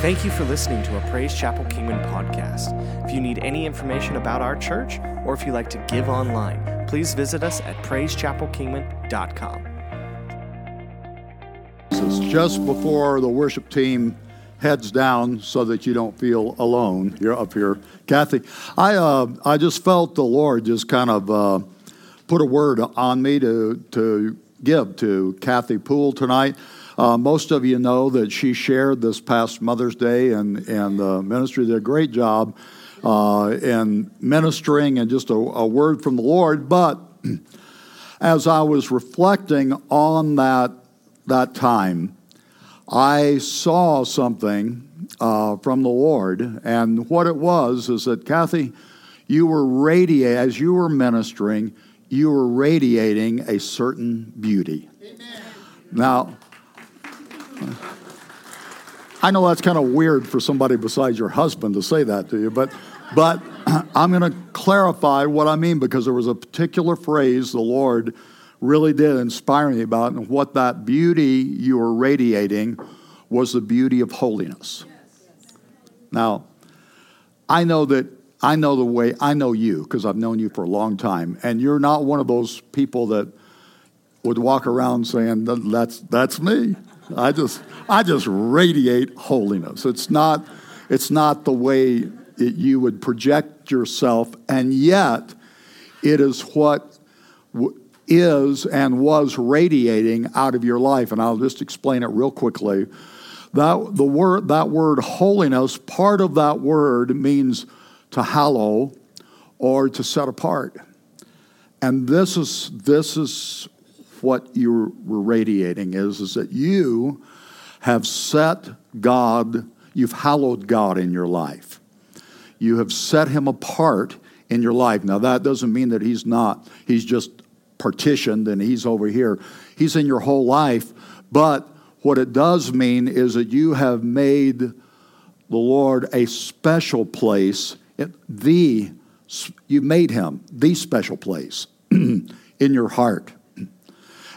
Thank you for listening to a Praise Chapel Kingman podcast. If you need any information about our church or if you'd like to give online, please visit us at praisechapelkingman.com. It's just before the worship team heads down so that you don't feel alone. You're up here. Kathy, I, uh, I just felt the Lord just kind of uh, put a word on me to, to give to Kathy Poole tonight. Uh, most of you know that she shared this past Mother's Day and, and the ministry did a great job uh, in ministering and just a, a word from the Lord. But as I was reflecting on that, that time, I saw something uh, from the Lord. And what it was is that, Kathy, you were radiating, as you were ministering, you were radiating a certain beauty. Amen. Now, I know that's kind of weird for somebody besides your husband to say that to you, but, but I'm going to clarify what I mean because there was a particular phrase the Lord really did inspire me about, and what that beauty you were radiating was the beauty of holiness. Now, I know that I know the way I know you because I've known you for a long time, and you're not one of those people that would walk around saying that's that's me. I just I just radiate holiness. It's not it's not the way it, you would project yourself, and yet it is what w- is and was radiating out of your life. And I'll just explain it real quickly. That the word that word holiness, part of that word means to hallow or to set apart. And this is this is what you were radiating is, is that you have set God, you've hallowed God in your life. You have set him apart in your life. Now, that doesn't mean that he's not, he's just partitioned and he's over here. He's in your whole life. But what it does mean is that you have made the Lord a special place, the, you made him the special place in your heart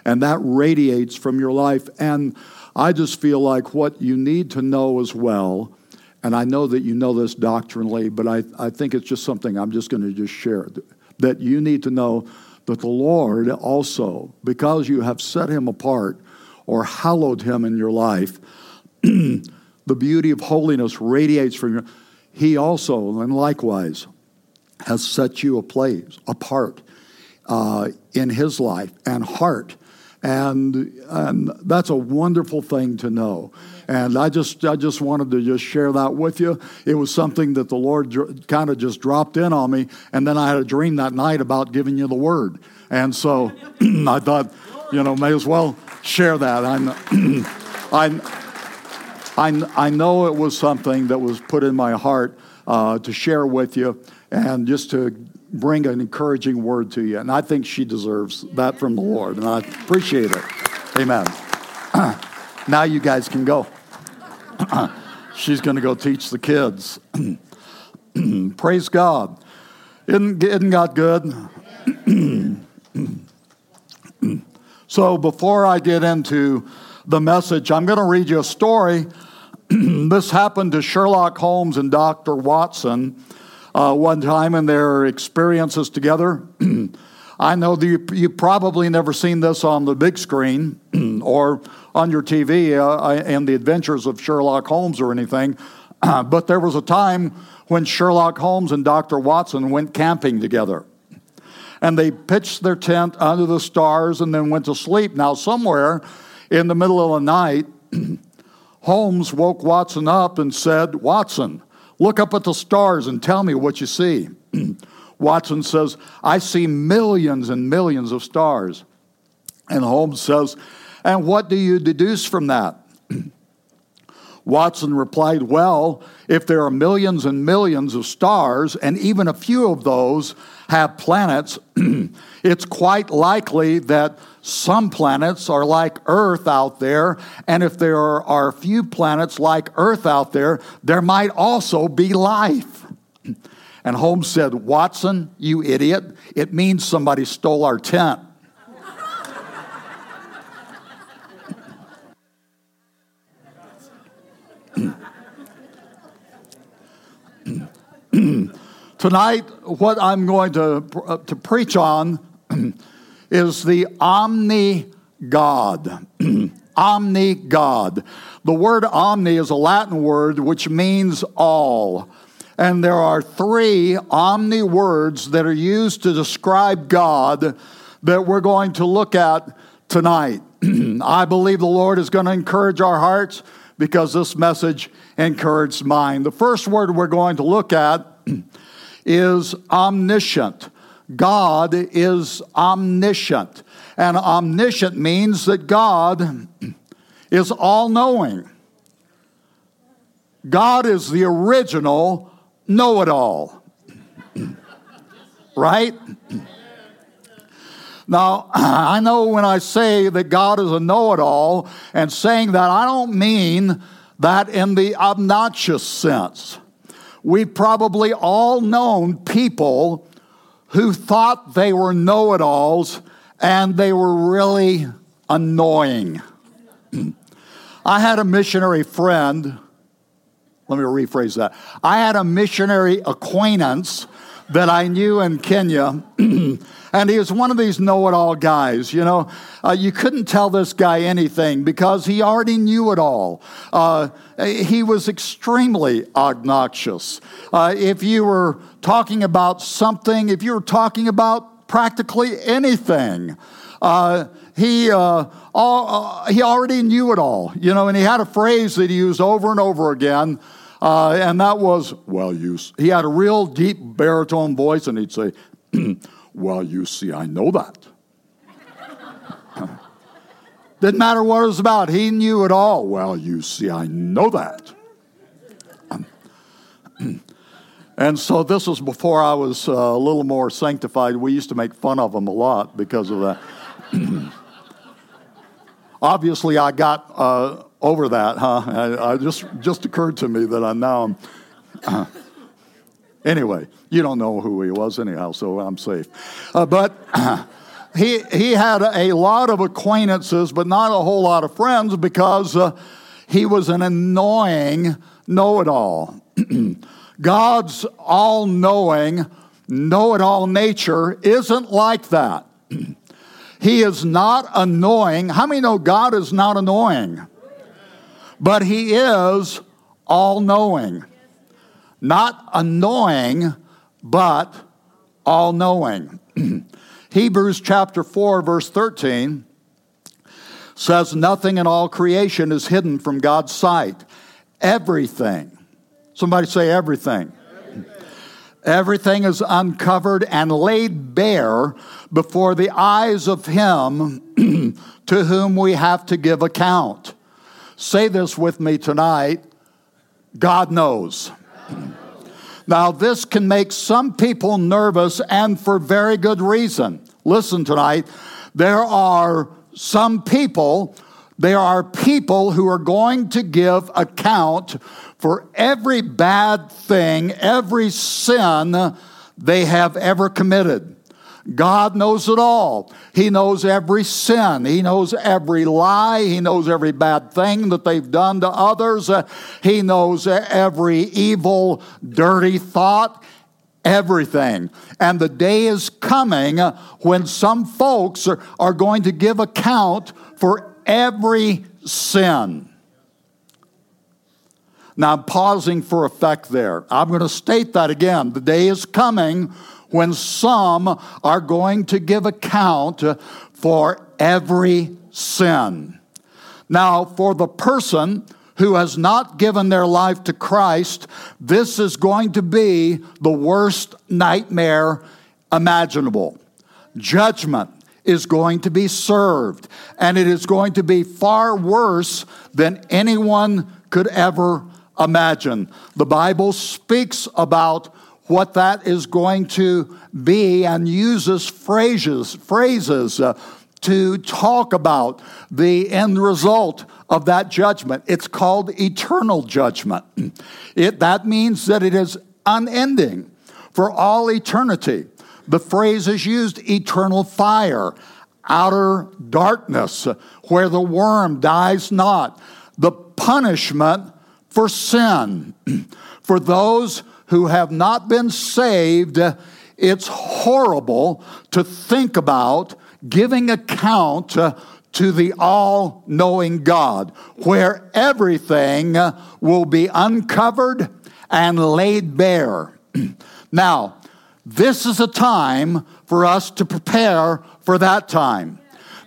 and that radiates from your life. And I just feel like what you need to know as well, and I know that you know this doctrinally, but I, I think it's just something I'm just going to just share that you need to know that the Lord also, because you have set him apart or hallowed him in your life, the beauty of holiness radiates from you. He also, and likewise, has set you a place apart uh, in his life and heart and, and that's a wonderful thing to know. And I just, I just wanted to just share that with you. It was something that the Lord dr- kind of just dropped in on me. And then I had a dream that night about giving you the word. And so I thought, you know, may as well share that. I'm, I, I, I know it was something that was put in my heart uh, to share with you and just to bring an encouraging word to you. And I think she deserves that from the Lord. And I appreciate it. Amen. now you guys can go. She's going to go teach the kids. Praise God. Isn't, isn't God good? so before I get into the message, I'm going to read you a story. this happened to Sherlock Holmes and Dr. Watson uh, one time in their experiences together. I know that you, you've probably never seen this on the big screen or on your TV uh, in the adventures of Sherlock Holmes or anything, but there was a time when Sherlock Holmes and Dr. Watson went camping together. And they pitched their tent under the stars and then went to sleep. Now, somewhere in the middle of the night, Holmes woke Watson up and said, Watson, Look up at the stars and tell me what you see. Watson says, I see millions and millions of stars. And Holmes says, And what do you deduce from that? Watson replied, Well, if there are millions and millions of stars, and even a few of those have planets, it's quite likely that some planets are like Earth out there. And if there are, are few planets like Earth out there, there might also be life. And Holmes said, Watson, you idiot, it means somebody stole our tent. Tonight, what I'm going to, uh, to preach on is the omni God. omni God. The word omni is a Latin word which means all. And there are three omni words that are used to describe God that we're going to look at tonight. I believe the Lord is going to encourage our hearts because this message encouraged mine. The first word we're going to look at is omniscient. God is omniscient. And omniscient means that God is all knowing. God is the original know it all. right? Now, I know when I say that God is a know it all, and saying that, I don't mean that in the obnoxious sense. We've probably all known people who thought they were know it alls and they were really annoying. I had a missionary friend, let me rephrase that. I had a missionary acquaintance that I knew in Kenya. and he was one of these know it all guys. You know, uh, you couldn't tell this guy anything because he already knew it all. Uh, he was extremely obnoxious. Uh, if you were talking about something, if you were talking about practically anything, uh, he, uh, all, uh, he already knew it all, you know, and he had a phrase that he used over and over again. Uh, and that was, well, you, he had a real deep baritone voice, and he'd say, well, you see, I know that. Didn't matter what it was about, he knew it all. Well, you see, I know that. and so this was before I was uh, a little more sanctified. We used to make fun of him a lot because of that. Obviously, I got uh, over that, huh? I, I, just just occurred to me that I now uh, anyway, you don't know who he was anyhow, so I'm safe. Uh, but he he had a lot of acquaintances, but not a whole lot of friends because uh, he was an annoying know-it-all. God's all-knowing, know-it-all nature isn't like that. he is not annoying. How many know God is not annoying? but he is all knowing. Not annoying, but all knowing. Hebrews chapter 4, verse 13 says, Nothing in all creation is hidden from God's sight. Everything. Somebody say everything. Everything is uncovered and laid bare before the eyes of Him to whom we have to give account. Say this with me tonight God knows. Now, this can make some people nervous and for very good reason. Listen tonight, there are some people, there are people who are going to give account for every bad thing, every sin they have ever committed. God knows it all. He knows every sin. He knows every lie. He knows every bad thing that they've done to others. Uh, he knows every evil, dirty thought, everything. And the day is coming when some folks are, are going to give account for every sin. Now, I'm pausing for effect there. I'm going to state that again. The day is coming when some are going to give account for every sin. Now, for the person who has not given their life to Christ, this is going to be the worst nightmare imaginable. Judgment is going to be served, and it is going to be far worse than anyone could ever imagine. The Bible speaks about what that is going to be and uses phrases, phrases uh, to talk about the end result of that judgment. It's called eternal judgment. It, that means that it is unending for all eternity. The phrase is used eternal fire, outer darkness, where the worm dies not. The punishment for sin. for those who have not been saved, it's horrible to think about giving account to the all knowing God, where everything will be uncovered and laid bare. now, this is a time for us to prepare for that time.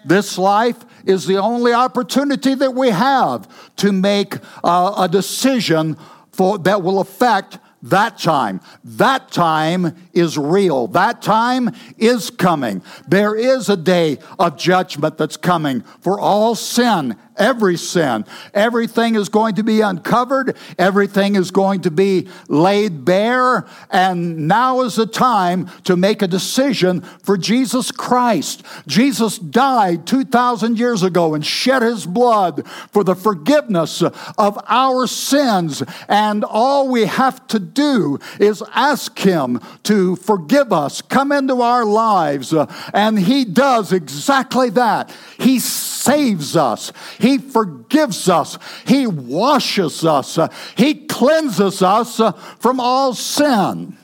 This life is the only opportunity that we have to make uh, a decision for, that will affect that time. That time is real. That time is coming. There is a day of judgment that's coming for all sin every sin. Everything is going to be uncovered, everything is going to be laid bare, and now is the time to make a decision for Jesus Christ. Jesus died 2,000 years ago and shed his blood for the forgiveness of our sins, and all we have to do is ask him to forgive us, come into our lives, uh, and he does exactly that. He saves us. He forgives us. He washes us. Uh, he cleanses us uh, from all sin.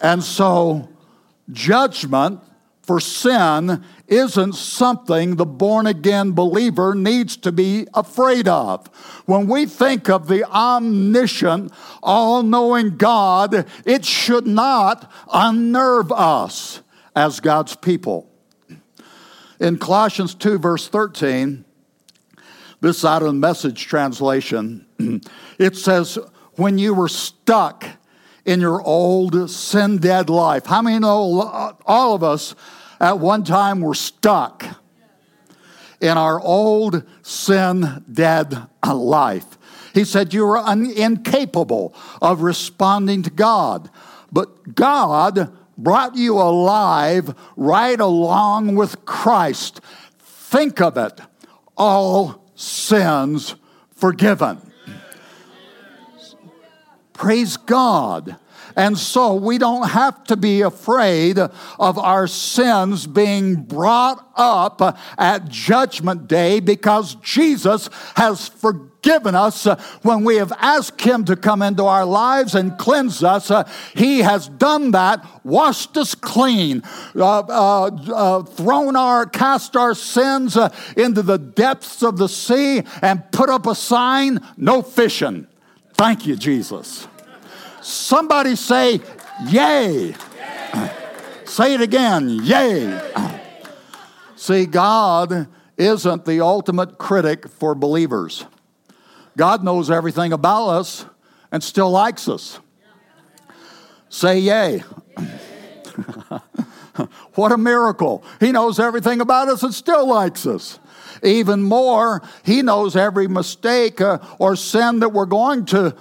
And so, judgment for sin isn't something the born again believer needs to be afraid of. When we think of the omniscient, all knowing God, it should not unnerve us as God's people. In Colossians 2, verse 13, this out of the message translation, it says, When you were stuck in your old sin dead life. How many know all of us at one time we were stuck in our old sin dead life? He said, You were un- incapable of responding to God. But God brought you alive right along with Christ. Think of it all sins forgiven. Praise God. And so we don't have to be afraid of our sins being brought up at Judgment Day because Jesus has forgiven us when we have asked Him to come into our lives and cleanse us. He has done that, washed us clean, uh, uh, uh, thrown our, cast our sins into the depths of the sea, and put up a sign no fishing. Thank you, Jesus. Somebody say, Yay. say it again, Yay. See, God isn't the ultimate critic for believers. God knows everything about us and still likes us. Say yay. what a miracle. He knows everything about us and still likes us. Even more, He knows every mistake uh, or sin that we're going to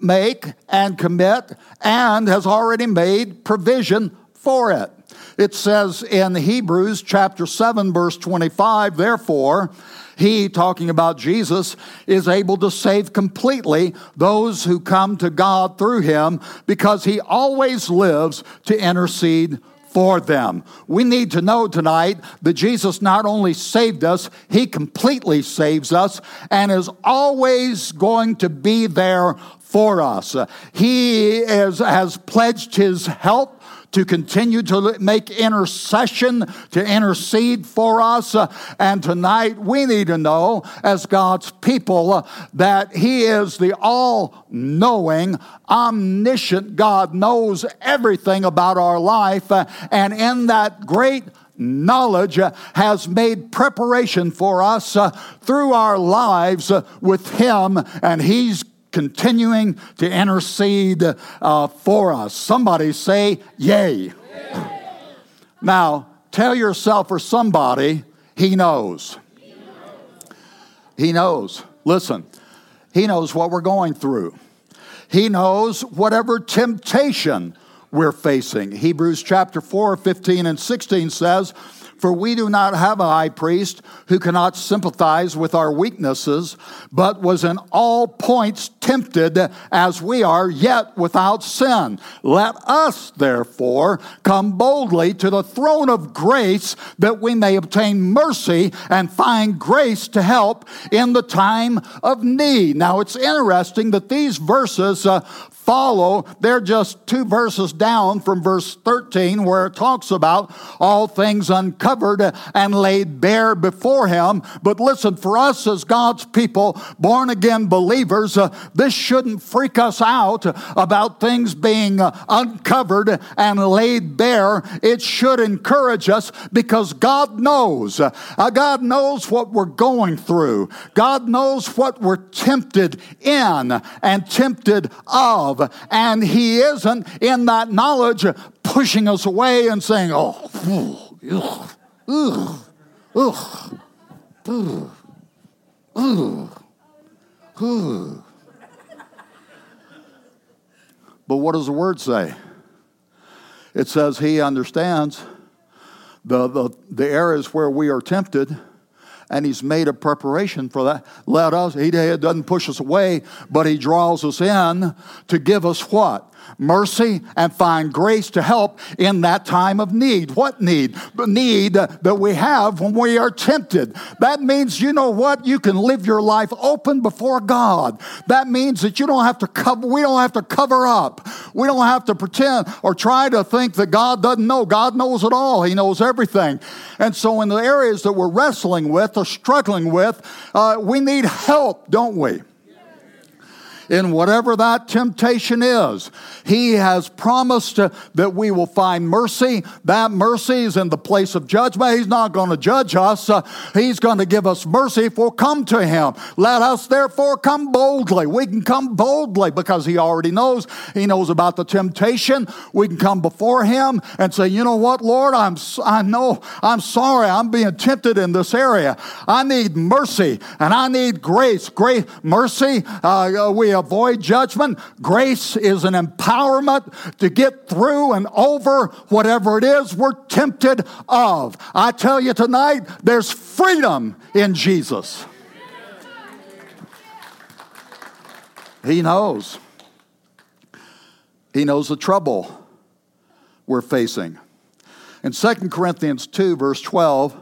make and commit and has already made provision for it. It says in Hebrews chapter 7, verse 25, therefore, he, talking about Jesus, is able to save completely those who come to God through him because he always lives to intercede for them. We need to know tonight that Jesus not only saved us, He completely saves us and is always going to be there for us. He is, has pledged His help to continue to make intercession, to intercede for us. And tonight we need to know, as God's people, that He is the all knowing, omniscient God, knows everything about our life. And in that great knowledge has made preparation for us through our lives with Him, and He's continuing to intercede uh, for us. Somebody say, Yay. Yay. Now, tell yourself or somebody, He knows. He knows. Listen, He knows what we're going through. He knows whatever temptation we're facing. Hebrews chapter 4, 15 and 16 says, For we do not have a high priest who cannot sympathize with our weaknesses, but was in all points tempted as we are, yet without sin. Let us, therefore, come boldly to the throne of grace that we may obtain mercy and find grace to help in the time of need. Now, it's interesting that these verses uh, follow, they're just two verses down from verse 13, where it talks about all things uncovered and laid bare before Him. But listen, for us as God's people, born again believers, uh, this shouldn't freak us out about things being uh, uncovered and laid bare. It should encourage us because God knows. Uh, God knows what we're going through, God knows what we're tempted in and tempted of and He isn't in that knowledge pushing us away and saying, oh, ugh, ugh, ugh, ugh, ugh, ugh. But what does the word say? It says he understands the, the, the areas where we are tempted and he's made a preparation for that. Let us, he doesn't push us away, but he draws us in to give us what? mercy and find grace to help in that time of need. What need? The need that we have when we are tempted. That means, you know what? You can live your life open before God. That means that you don't have to cover, we don't have to cover up. We don't have to pretend or try to think that God doesn't know. God knows it all. He knows everything. And so in the areas that we're wrestling with or struggling with, uh, we need help, don't we? In whatever that temptation is. He has promised uh, that we will find mercy. That mercy is in the place of judgment. He's not going to judge us, uh, He's going to give us mercy if we'll come to Him. Let us therefore come boldly. We can come boldly because He already knows. He knows about the temptation. We can come before Him and say, You know what, Lord? I'm, I know I'm sorry. I'm being tempted in this area. I need mercy and I need grace. Great mercy. Uh, we avoid judgment. Grace is an empowerment to get through and over whatever it is we're tempted of. I tell you tonight, there's freedom in Jesus. He knows. He knows the trouble we're facing. In 2 Corinthians 2, verse 12,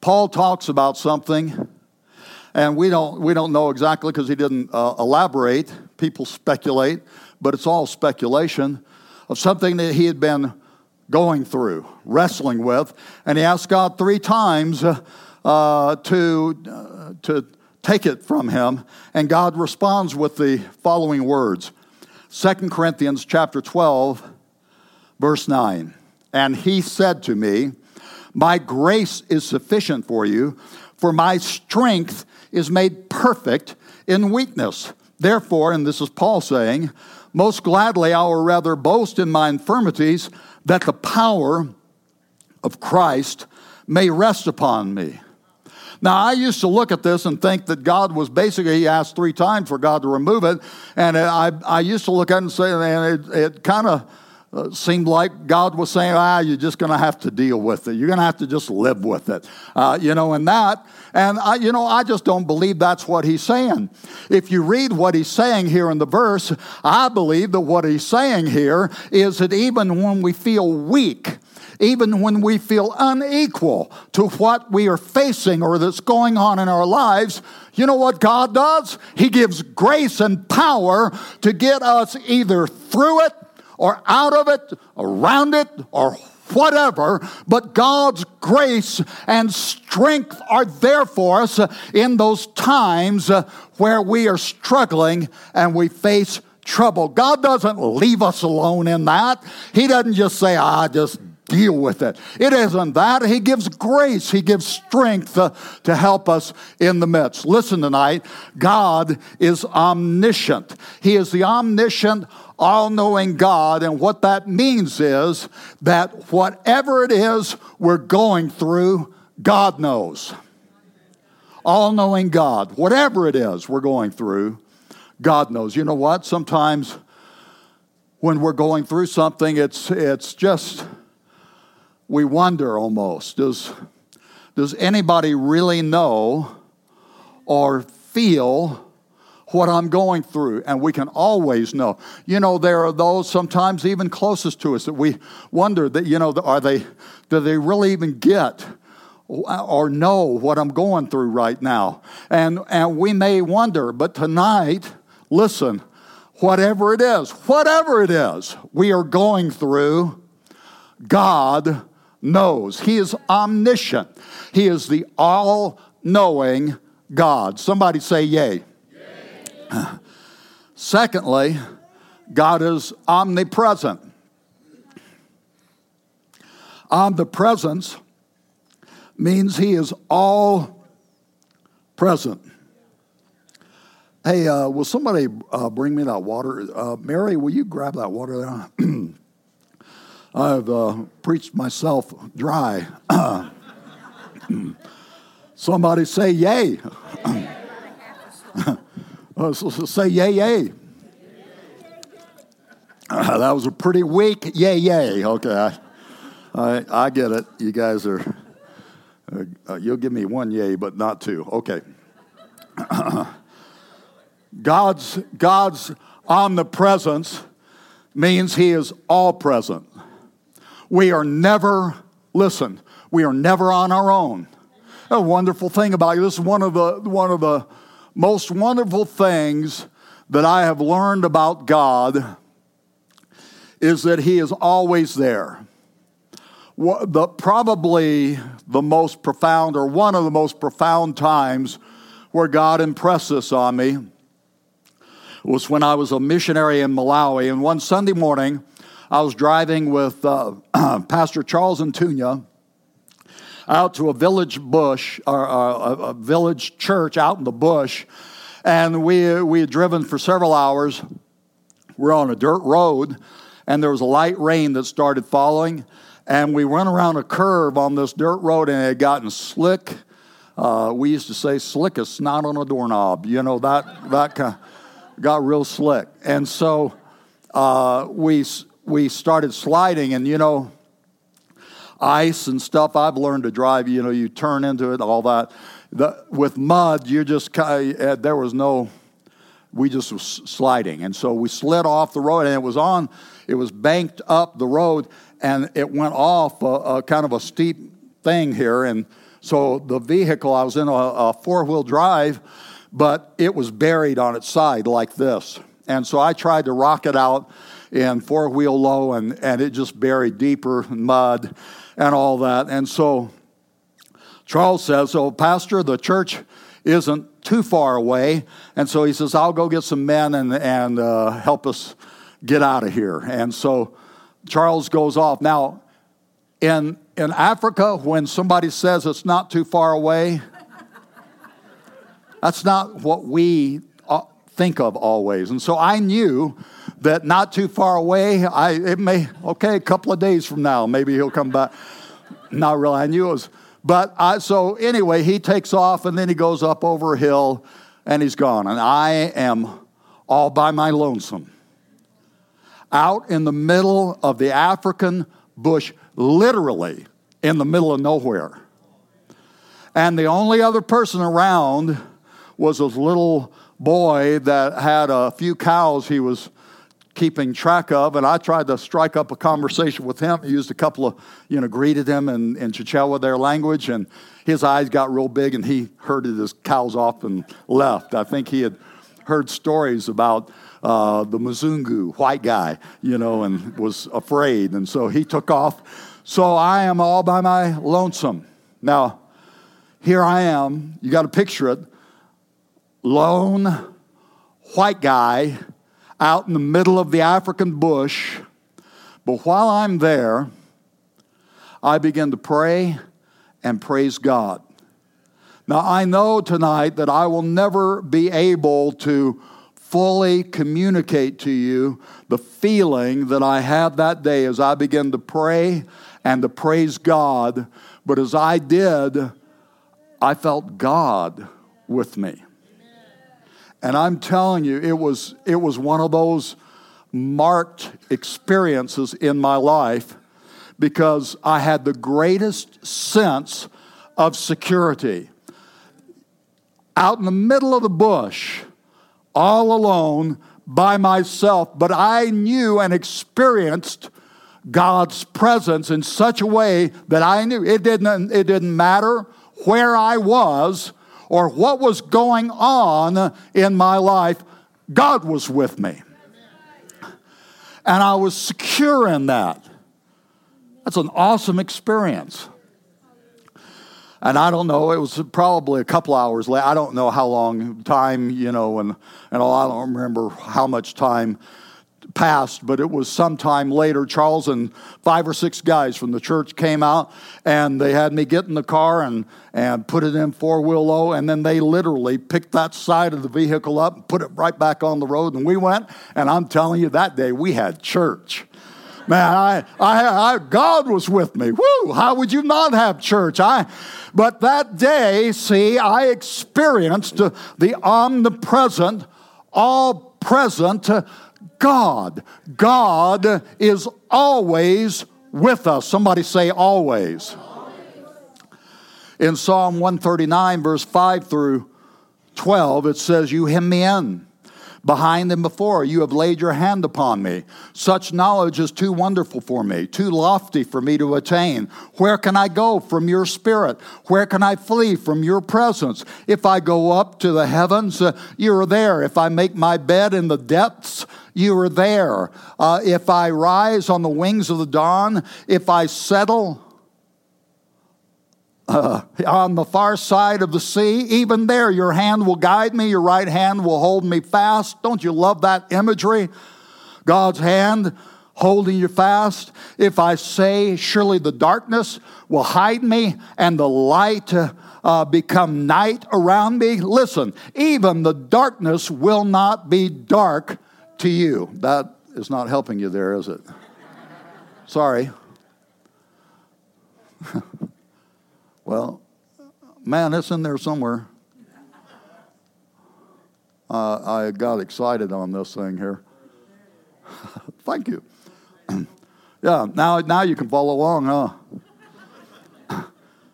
Paul talks about something and we don't, we don't know exactly because he didn't uh, elaborate. People speculate, but it's all speculation of something that he had been going through, wrestling with. And he asked God three times uh, uh, to, to take it from him. And God responds with the following words 2 Corinthians chapter 12, verse 9. And he said to me, My grace is sufficient for you, for my strength is made perfect in weakness. Therefore, and this is Paul saying, most gladly I will rather boast in my infirmities that the power of Christ may rest upon me. Now, I used to look at this and think that God was basically, he asked three times for God to remove it. And I, I used to look at it and say, and it, it kind of uh, seemed like God was saying, ah, you're just going to have to deal with it. You're going to have to just live with it. Uh, you know, and that, and I, you know, I just don't believe that's what he's saying. If you read what he's saying here in the verse, I believe that what he's saying here is that even when we feel weak, even when we feel unequal to what we are facing or that's going on in our lives, you know what God does? He gives grace and power to get us either through it or out of it, around it, or whatever, but God's grace and strength are there for us in those times where we are struggling and we face trouble. God doesn't leave us alone in that. He doesn't just say, I just deal with it. It isn't that. He gives grace, He gives strength uh, to help us in the midst. Listen tonight God is omniscient, He is the omniscient, all knowing God. And what that means is that whatever it is we're going through, God knows. All knowing God, whatever it is we're going through, God knows. You know what? Sometimes when we're going through something, it's, it's just we wonder almost does, does anybody really know or feel what I'm going through, and we can always know. You know, there are those sometimes even closest to us that we wonder that, you know, are they, do they really even get or know what I'm going through right now? And, and we may wonder, but tonight, listen, whatever it is, whatever it is we are going through, God knows. He is omniscient, He is the all knowing God. Somebody say, Yay. Secondly, God is omnipresent. Omnipresence means He is all present. Hey, uh, will somebody uh, bring me that water? Uh, Mary, will you grab that water there? I've uh, preached myself dry. somebody say, Yay. Uh, so, so say yay, yay. Uh, that was a pretty weak yay, yay. Okay, I, I, I get it. You guys are, uh, uh you'll give me one yay, but not two. Okay. God's, God's omnipresence means He is all present. We are never, listen, we are never on our own. A wonderful thing about you, this is one of the, one of the most wonderful things that I have learned about God is that He is always there. The, probably the most profound, or one of the most profound times where God impressed this on me was when I was a missionary in Malawi. And one Sunday morning, I was driving with uh, Pastor Charles Antunya out to a village bush, or a, a village church out in the bush, and we, we had driven for several hours. We're on a dirt road, and there was a light rain that started falling, and we went around a curve on this dirt road, and it had gotten slick. Uh, we used to say slick as snot on a doorknob. You know that that kind of got real slick, and so uh, we we started sliding, and you know ice and stuff. I've learned to drive, you know, you turn into it, all that. The, with mud, you're just kind of, uh, there was no, we just was sliding. And so we slid off the road and it was on, it was banked up the road and it went off a, a kind of a steep thing here. And so the vehicle, I was in a, a four wheel drive, but it was buried on its side like this. And so I tried to rock it out in four wheel low and, and it just buried deeper in mud and all that. And so Charles says, So, Pastor, the church isn't too far away. And so he says, I'll go get some men and, and uh, help us get out of here. And so Charles goes off. Now, in, in Africa, when somebody says it's not too far away, that's not what we uh, think of always. And so I knew that not too far away, I, it may, okay, a couple of days from now, maybe he'll come back. Not really, I knew it was, but I, so anyway, he takes off and then he goes up over a hill and he's gone. And I am all by my lonesome. Out in the middle of the African bush, literally in the middle of nowhere. And the only other person around was this little boy that had a few cows he was keeping track of. And I tried to strike up a conversation with him. He used a couple of, you know, greeted him in, in Chichewa, their language, and his eyes got real big and he herded his cows off and left. I think he had heard stories about uh, the Mzungu, white guy, you know, and was afraid. And so he took off. So I am all by my lonesome. Now, here I am. You got to picture it. Lone white guy out in the middle of the African bush. But while I'm there, I begin to pray and praise God. Now, I know tonight that I will never be able to fully communicate to you the feeling that I had that day as I began to pray and to praise God. But as I did, I felt God with me. And I'm telling you, it was, it was one of those marked experiences in my life because I had the greatest sense of security. Out in the middle of the bush, all alone by myself, but I knew and experienced God's presence in such a way that I knew it didn't, it didn't matter where I was or what was going on in my life, God was with me. And I was secure in that. That's an awesome experience. And I don't know, it was probably a couple hours late. I don't know how long time, you know, and, and all, I don't remember how much time passed, but it was sometime later. Charles and five or six guys from the church came out and they had me get in the car and, and put it in four wheel low. And then they literally picked that side of the vehicle up and put it right back on the road. And we went, and I'm telling you, that day we had church. Man, I, I, I, God was with me. Woo! How would you not have church? I, but that day, see, I experienced the omnipresent, all present God. God is always with us. Somebody say, always. In Psalm 139, verse 5 through 12, it says, You hem me in behind and before. You have laid your hand upon me. Such knowledge is too wonderful for me, too lofty for me to attain. Where can I go from your spirit? Where can I flee from your presence? If I go up to the heavens, uh, you are there. If I make my bed in the depths, you are there. Uh, if I rise on the wings of the dawn, if I settle, uh, on the far side of the sea, even there, your hand will guide me, your right hand will hold me fast. Don't you love that imagery? God's hand holding you fast. If I say, Surely the darkness will hide me and the light uh, become night around me, listen, even the darkness will not be dark to you. That is not helping you there, is it? Sorry. Well, man, it's in there somewhere. Uh, I got excited on this thing here. Thank you. yeah, now, now you can follow along, huh?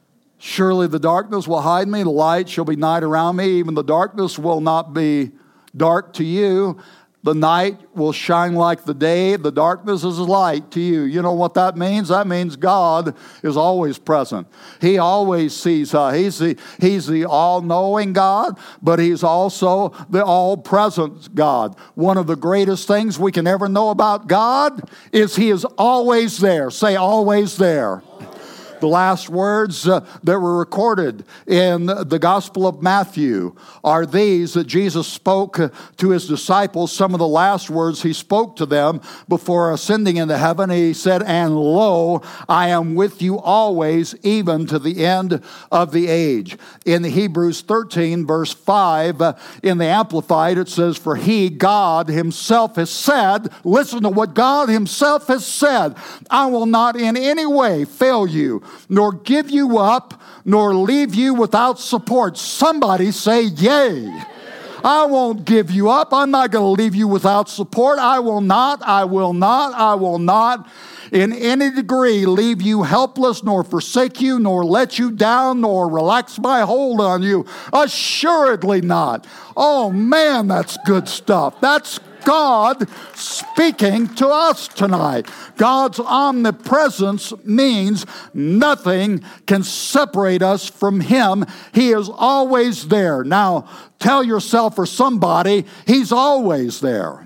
Surely the darkness will hide me, the light shall be night around me, even the darkness will not be dark to you. The night will shine like the day, the darkness is light to you. You know what that means? That means God is always present. He always sees us. He's the, he's the all knowing God, but He's also the all present God. One of the greatest things we can ever know about God is He is always there. Say, always there. The last words uh, that were recorded in the Gospel of Matthew are these that Jesus spoke to his disciples. Some of the last words he spoke to them before ascending into heaven. He said, And lo, I am with you always, even to the end of the age. In Hebrews 13, verse 5, uh, in the Amplified, it says, For he, God himself, has said, Listen to what God himself has said, I will not in any way fail you nor give you up, nor leave you without support. Somebody say, Yay. I won't give you up. I'm not going to leave you without support. I will not, I will not, I will not in any degree leave you helpless, nor forsake you, nor let you down, nor relax my hold on you. Assuredly not. Oh man, that's good stuff. That's God speaking to us tonight. God's omnipresence means nothing can separate us from Him. He is always there. Now, tell yourself or somebody, He's always there.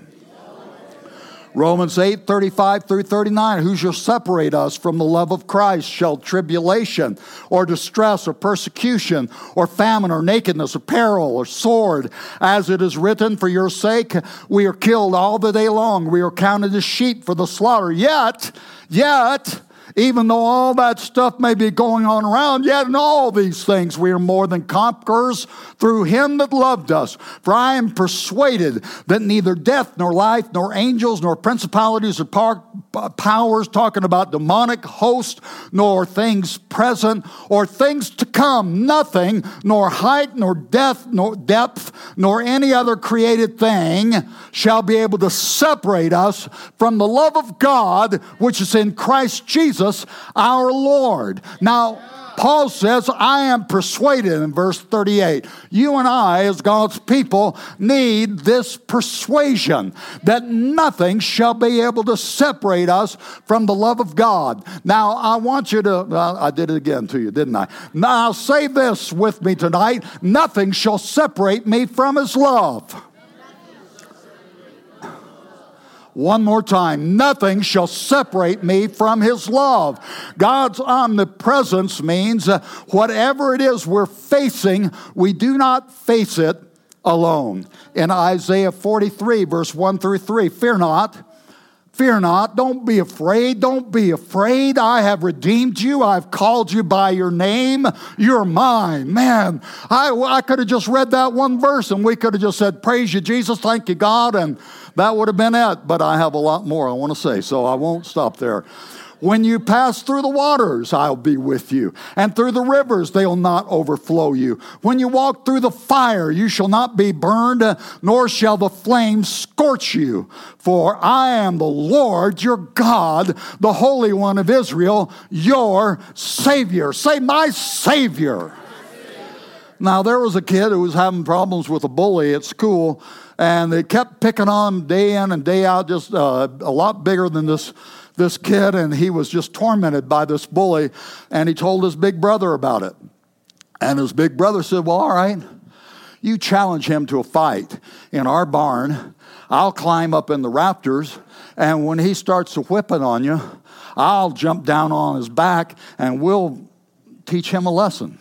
Romans 8, 35 through 39. Who shall separate us from the love of Christ? Shall tribulation or distress or persecution or famine or nakedness or peril or sword? As it is written, for your sake we are killed all the day long. We are counted as sheep for the slaughter. Yet, yet, even though all that stuff may be going on around, yet in all these things we are more than conquerors through him that loved us. For I am persuaded that neither death, nor life, nor angels, nor principalities or par- uh, powers, talking about demonic hosts, nor things present or things to come, nothing, nor height, nor nor depth, nor any other created thing shall be able to separate us from the love of God which is in Christ Jesus Jesus our Lord. Now, Paul says, I am persuaded in verse 38. You and I, as God's people, need this persuasion that nothing shall be able to separate us from the love of God. Now, I want you to, well, I did it again to you, didn't I? Now, say this with me tonight nothing shall separate me from his love. One more time. Nothing shall separate me from his love. God's omnipresence means whatever it is we're facing, we do not face it alone. In Isaiah 43, verse 1 through 3, fear not. Fear not, don't be afraid, don't be afraid. I have redeemed you, I've called you by your name, you're mine. Man, I, I could have just read that one verse and we could have just said, Praise you, Jesus, thank you, God, and that would have been it, but I have a lot more I want to say, so I won't stop there. When you pass through the waters, I'll be with you. And through the rivers, they'll not overflow you. When you walk through the fire, you shall not be burned, nor shall the flames scorch you. For I am the Lord your God, the Holy One of Israel, your Savior. Say, My Savior. Now, there was a kid who was having problems with a bully at school, and they kept picking on him day in and day out, just uh, a lot bigger than this, this kid, and he was just tormented by this bully, and he told his big brother about it. And his big brother said, Well, all right, you challenge him to a fight in our barn. I'll climb up in the rafters, and when he starts to whipping on you, I'll jump down on his back and we'll teach him a lesson.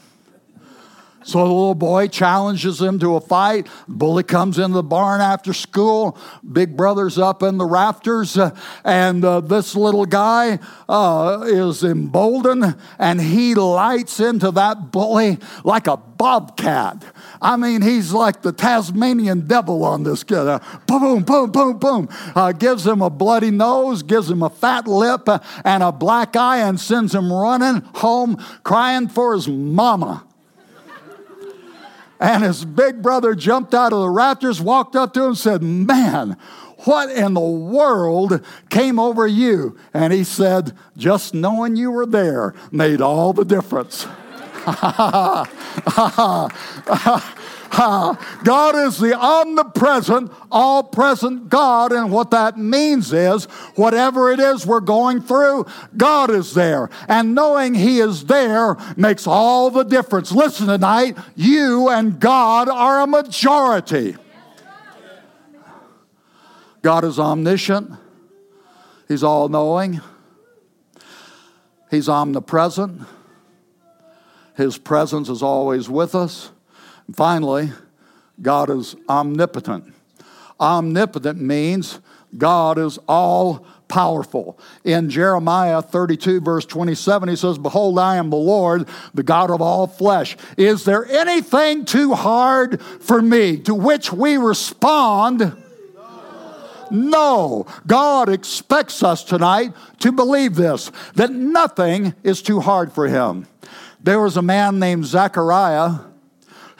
So the little boy challenges him to a fight. Bully comes into the barn after school. Big brother's up in the rafters, uh, and uh, this little guy uh, is emboldened, and he lights into that bully like a bobcat. I mean, he's like the Tasmanian devil on this kid. Uh, boom, boom, boom, boom. Uh, gives him a bloody nose, gives him a fat lip and a black eye, and sends him running home crying for his mama. And his big brother jumped out of the rafters, walked up to him, said, Man, what in the world came over you? And he said, Just knowing you were there made all the difference. God is the omnipresent, all present God. And what that means is, whatever it is we're going through, God is there. And knowing He is there makes all the difference. Listen tonight, you and God are a majority. God is omniscient, He's all knowing, He's omnipresent. His presence is always with us. Finally, God is omnipotent. Omnipotent means God is all powerful. In Jeremiah 32, verse 27, he says, Behold, I am the Lord, the God of all flesh. Is there anything too hard for me? To which we respond, no. God expects us tonight to believe this that nothing is too hard for him. There was a man named Zechariah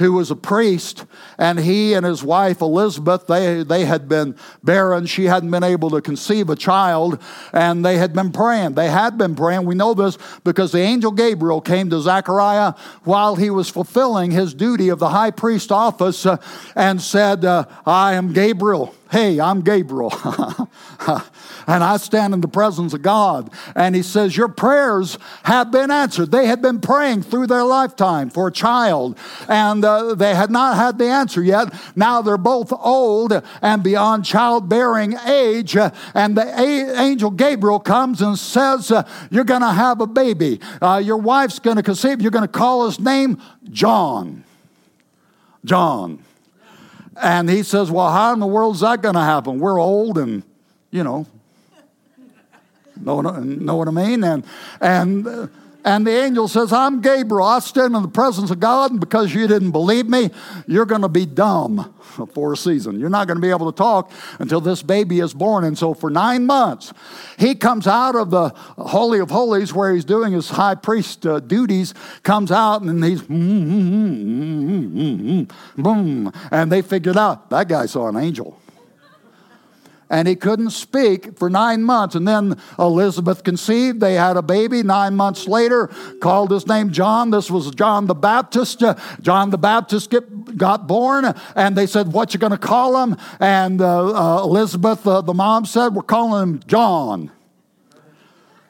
who was a priest, and he and his wife Elizabeth, they, they had been barren. She hadn't been able to conceive a child, and they had been praying. They had been praying. We know this because the angel Gabriel came to Zechariah while he was fulfilling his duty of the high priest office uh, and said, uh, I am Gabriel. Hey, I'm Gabriel. and I stand in the presence of God. And he says, Your prayers have been answered. They had been praying through their lifetime for a child, and uh, they had not had the answer yet. Now they're both old and beyond childbearing age. Uh, and the a- angel Gabriel comes and says, uh, You're going to have a baby. Uh, your wife's going to conceive. You're going to call his name John. John. And he says, Well, how in the world is that going to happen? We're old and, you know, know know what I mean? And, and, uh, and the angel says, I'm Gabriel. I stand in the presence of God, and because you didn't believe me, you're going to be dumb for a season. You're not going to be able to talk until this baby is born. And so for nine months, he comes out of the Holy of Holies where he's doing his high priest uh, duties, comes out and he's mm, mm, mm, boom. And they figured out that guy saw an angel. And he couldn't speak for nine months. And then Elizabeth conceived. They had a baby nine months later, called his name John. This was John the Baptist. John the Baptist get, got born, and they said, What you going to call him? And uh, uh, Elizabeth, uh, the mom, said, We're calling him John.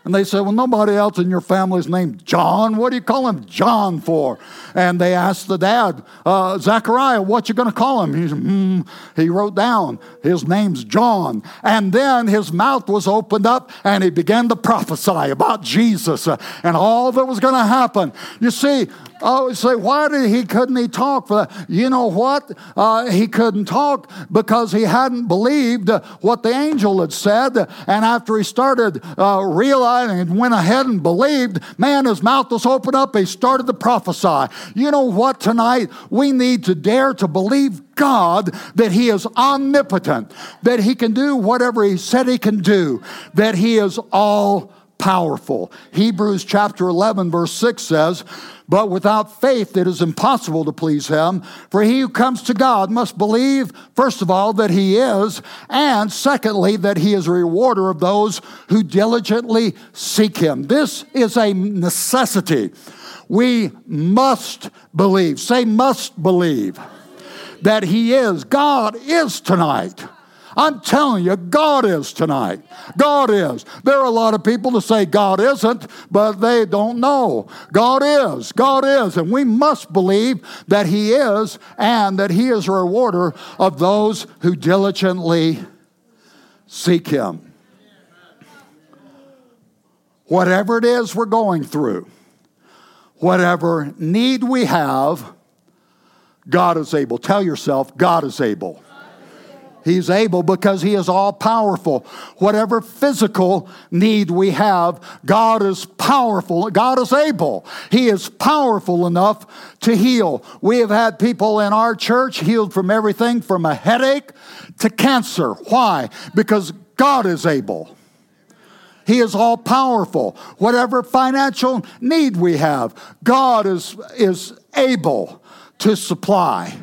And they said, Well, nobody else in your family's named John. What do you call him John for? And they asked the dad, uh, Zechariah, what you going to call him? He, mm. he wrote down, His name's John. And then his mouth was opened up and he began to prophesy about Jesus and all that was going to happen. You see, I always say, why did he couldn't he talk for that? You know what? Uh, he couldn't talk because he hadn't believed what the angel had said. And after he started uh, realizing and went ahead and believed, man, his mouth was opened up. He started to prophesy. You know what? Tonight we need to dare to believe God that He is omnipotent, that He can do whatever He said He can do, that He is all powerful. Hebrews chapter 11, verse 6 says, but without faith, it is impossible to please him. For he who comes to God must believe, first of all, that he is, and secondly, that he is a rewarder of those who diligently seek him. This is a necessity. We must believe. Say, must believe that he is. God is tonight. I'm telling you, God is tonight. God is. There are a lot of people that say God isn't, but they don't know. God is. God is. And we must believe that He is and that He is a rewarder of those who diligently seek Him. Whatever it is we're going through, whatever need we have, God is able. Tell yourself, God is able. He's able because He is all powerful. Whatever physical need we have, God is powerful. God is able. He is powerful enough to heal. We have had people in our church healed from everything from a headache to cancer. Why? Because God is able. He is all powerful. Whatever financial need we have, God is, is able to supply.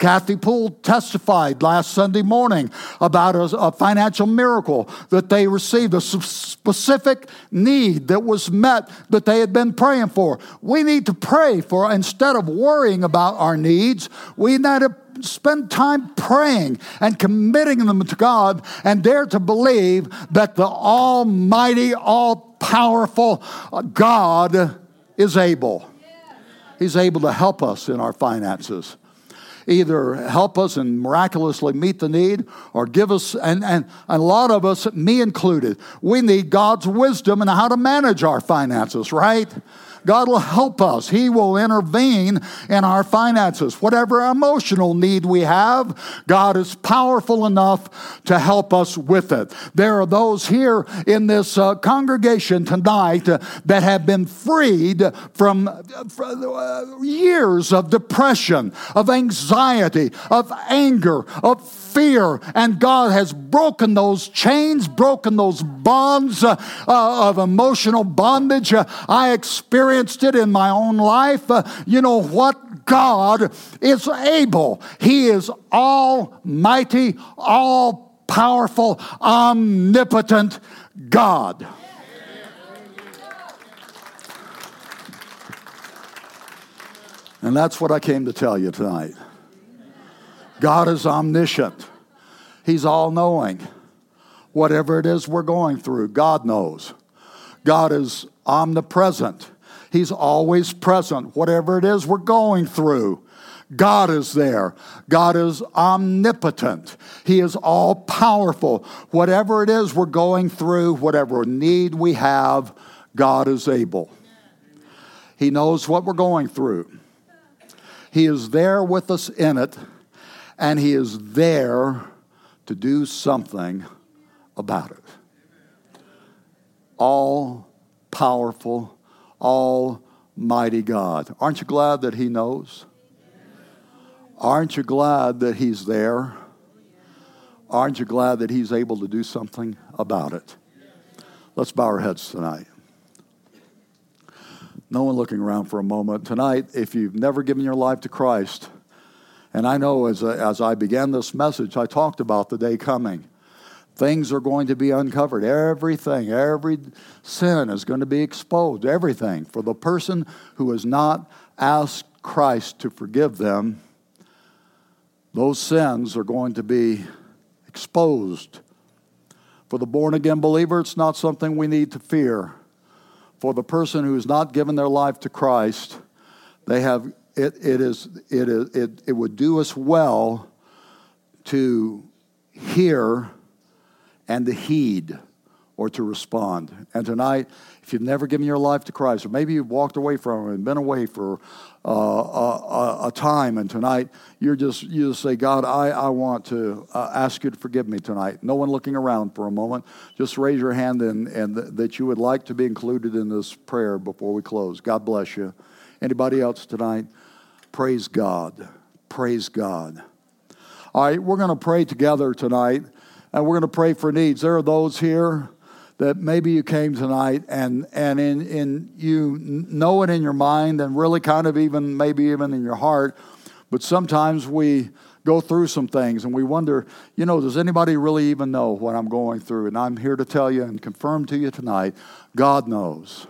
Kathy Poole testified last Sunday morning about a, a, financial miracle that they received, a specific need that was met that they had been praying for. We need to pray for, instead of worrying about our needs, we need to spend time praying and committing them to God and dare to believe that the Almighty, all powerful uh, God is able. He's able to help us in our finances either help us and miraculously meet the need or give us, and, and, a lot of us, me included, we need God's wisdom in how to manage our finances, right? God will help us. He will intervene in our finances. Whatever emotional need we have, God is powerful enough to help us with it. There are those here in this uh, congregation tonight that have been freed from uh, years of depression, of anxiety, of anger, of fear. And God has broken those chains, broken those bonds uh, uh, of emotional bondage. Uh, I experienced it in my own life. Uh, you know what? God is able. He is almighty, all powerful, omnipotent God. And that's what I came to tell you tonight. God is omniscient, He's all knowing. Whatever it is we're going through, God knows. God is omnipresent. He's always present. Whatever it is we're going through, God is there. God is omnipotent. He is all powerful. Whatever it is we're going through, whatever need we have, God is able. He knows what we're going through. He is there with us in it and He is there to do something about it. All powerful, almighty God. Aren't you glad that He knows? Aren't you glad that He's there? Aren't you glad that He's able to do something about it? Let's bow our heads tonight. No one looking around for a moment. Tonight, if you've never given your life to Christ, and I know as, as I began this message, I talked about the day coming Things are going to be uncovered. Everything, every sin is going to be exposed. Everything. For the person who has not asked Christ to forgive them, those sins are going to be exposed. For the born again believer, it's not something we need to fear. For the person who has not given their life to Christ, they have it, it is it is it, it would do us well to hear and to heed or to respond. And tonight, if you've never given your life to Christ, or maybe you've walked away from Him and been away for uh, a, a, time, and tonight you're just you just say, God, I, I want to uh, ask you to forgive me tonight. No one looking around for a moment. Just raise your hand and, and th- that you would like to be included in this prayer before we close. God bless you. Anybody else tonight? Praise God. Praise God. All right, we're going to pray together tonight, and we're going to pray for needs. There are those here that maybe you came tonight and, and in, in you know it in your mind and really kind of even maybe even in your heart, but sometimes we go through some things and we wonder, you know, does anybody really even know what I'm going through? And I'm here to tell you and confirm to you tonight God knows.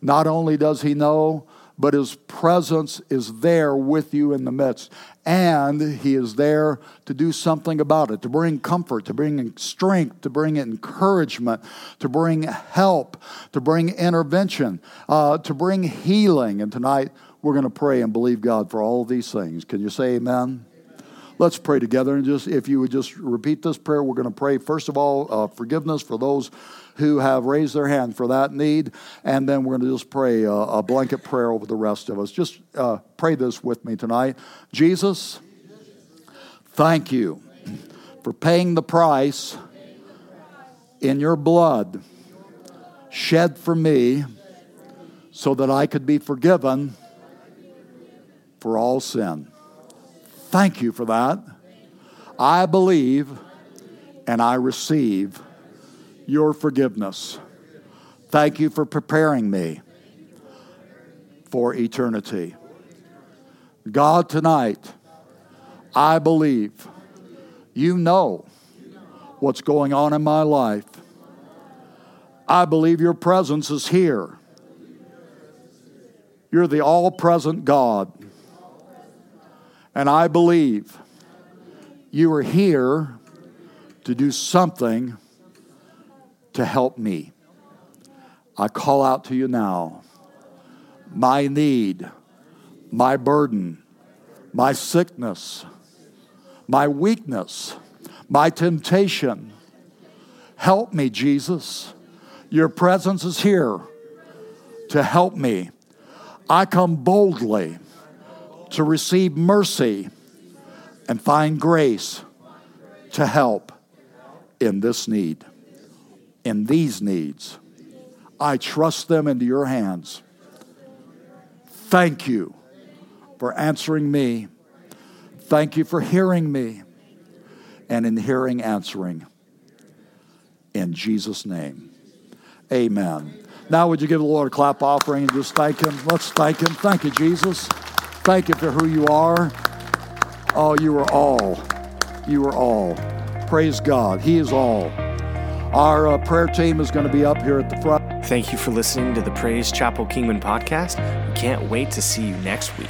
Not only does He know, but His presence is there with you in the midst and He is there to do something about it, to bring comfort, to bring strength, to bring encouragement, to bring help, to bring intervention, uh, to bring healing. And tonight we're going to pray and believe God for all these things. Can you say amen? Let's pray together and just, if you would just repeat this prayer, we're going to pray, first of all, uh, forgiveness for those who have raised their hand for that need. And then we're going to just pray a, a blanket prayer over the rest of us. Just uh, pray this with me tonight. Jesus, thank you for paying the price in your blood shed for me so that I could be forgiven for all sin. Thank you for that. I believe and I receive your forgiveness. Thank you for preparing me for eternity. God, tonight, I believe you know what's going on in my life. I believe your presence is here. You're the all present God. And I believe you are here to do something to help me. I call out to you now. My need, my burden, my sickness, my weakness, my temptation. Help me, Jesus. Your presence is here to help me. I come boldly to receive mercy and find grace to help in this need in these needs. I trust them into your hands. Thank you for answering me. Thank you for hearing me and in hearing, answering. In Jesus' name, amen. Now, would you give the Lord a clap offering and just thank Him? Let's thank Him. Thank you, Jesus. Thank you for who you are. Oh, you are all. You are all. Praise God. He is all. Our uh, prayer team is going to be up here at the front. Thank you for listening to the Praise Chapel Kingman podcast. We can't wait to see you next week.